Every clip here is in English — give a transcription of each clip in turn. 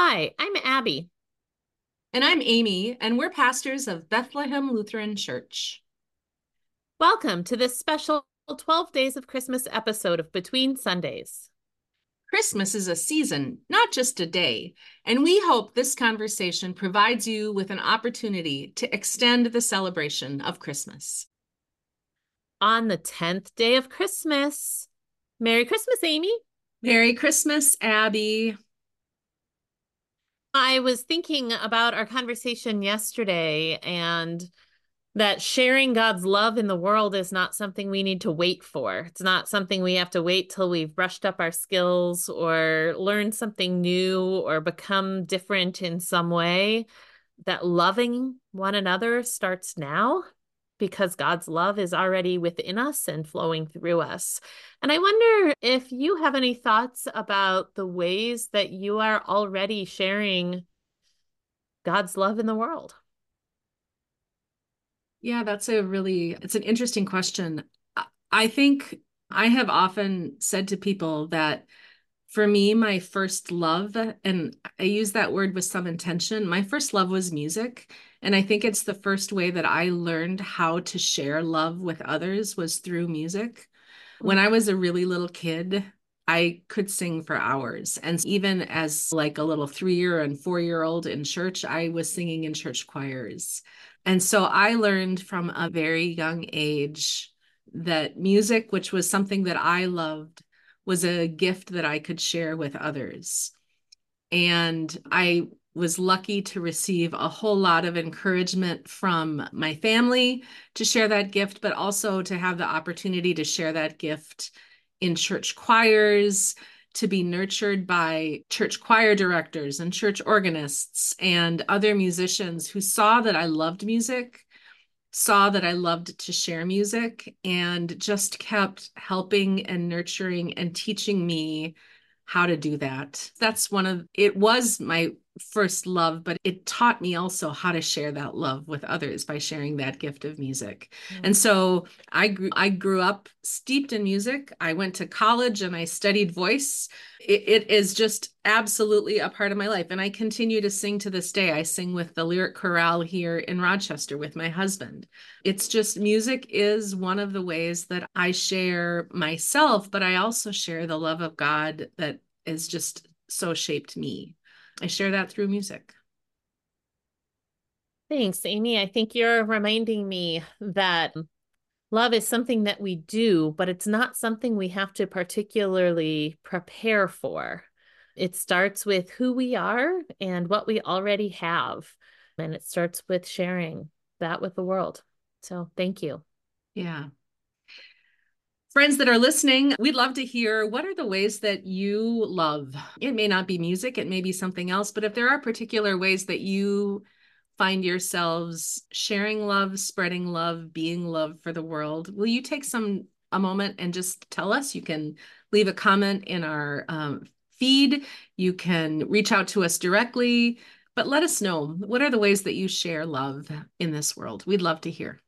Hi, I'm Abby. And I'm Amy, and we're pastors of Bethlehem Lutheran Church. Welcome to this special 12 Days of Christmas episode of Between Sundays. Christmas is a season, not just a day, and we hope this conversation provides you with an opportunity to extend the celebration of Christmas. On the 10th day of Christmas, Merry Christmas, Amy. Merry Christmas, Abby. I was thinking about our conversation yesterday and that sharing God's love in the world is not something we need to wait for. It's not something we have to wait till we've brushed up our skills or learned something new or become different in some way. That loving one another starts now because God's love is already within us and flowing through us. And I wonder if you have any thoughts about the ways that you are already sharing God's love in the world. Yeah, that's a really it's an interesting question. I think I have often said to people that for me, my first love, and I use that word with some intention, my first love was music. And I think it's the first way that I learned how to share love with others was through music. When I was a really little kid, I could sing for hours. And even as like a little three year and four year old in church, I was singing in church choirs. And so I learned from a very young age that music, which was something that I loved, was a gift that I could share with others. And I was lucky to receive a whole lot of encouragement from my family to share that gift, but also to have the opportunity to share that gift in church choirs, to be nurtured by church choir directors and church organists and other musicians who saw that I loved music saw that I loved to share music and just kept helping and nurturing and teaching me how to do that. That's one of it was my first love, but it taught me also how to share that love with others by sharing that gift of music. Mm-hmm. And so I grew I grew up steeped in music. I went to college and I studied voice. It, it is just absolutely a part of my life. And I continue to sing to this day. I sing with the lyric chorale here in Rochester with my husband. It's just music is one of the ways that I share myself, but I also share the love of God that is just so shaped me. I share that through music. Thanks, Amy. I think you're reminding me that love is something that we do, but it's not something we have to particularly prepare for. It starts with who we are and what we already have. And it starts with sharing that with the world. So thank you. Yeah. Friends that are listening, we'd love to hear what are the ways that you love? It may not be music, it may be something else, but if there are particular ways that you find yourselves sharing love, spreading love, being love for the world, will you take some a moment and just tell us? You can leave a comment in our um, feed. You can reach out to us directly, but let us know what are the ways that you share love in this world. We'd love to hear.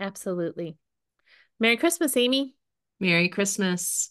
Absolutely. Merry Christmas, Amy. Merry Christmas.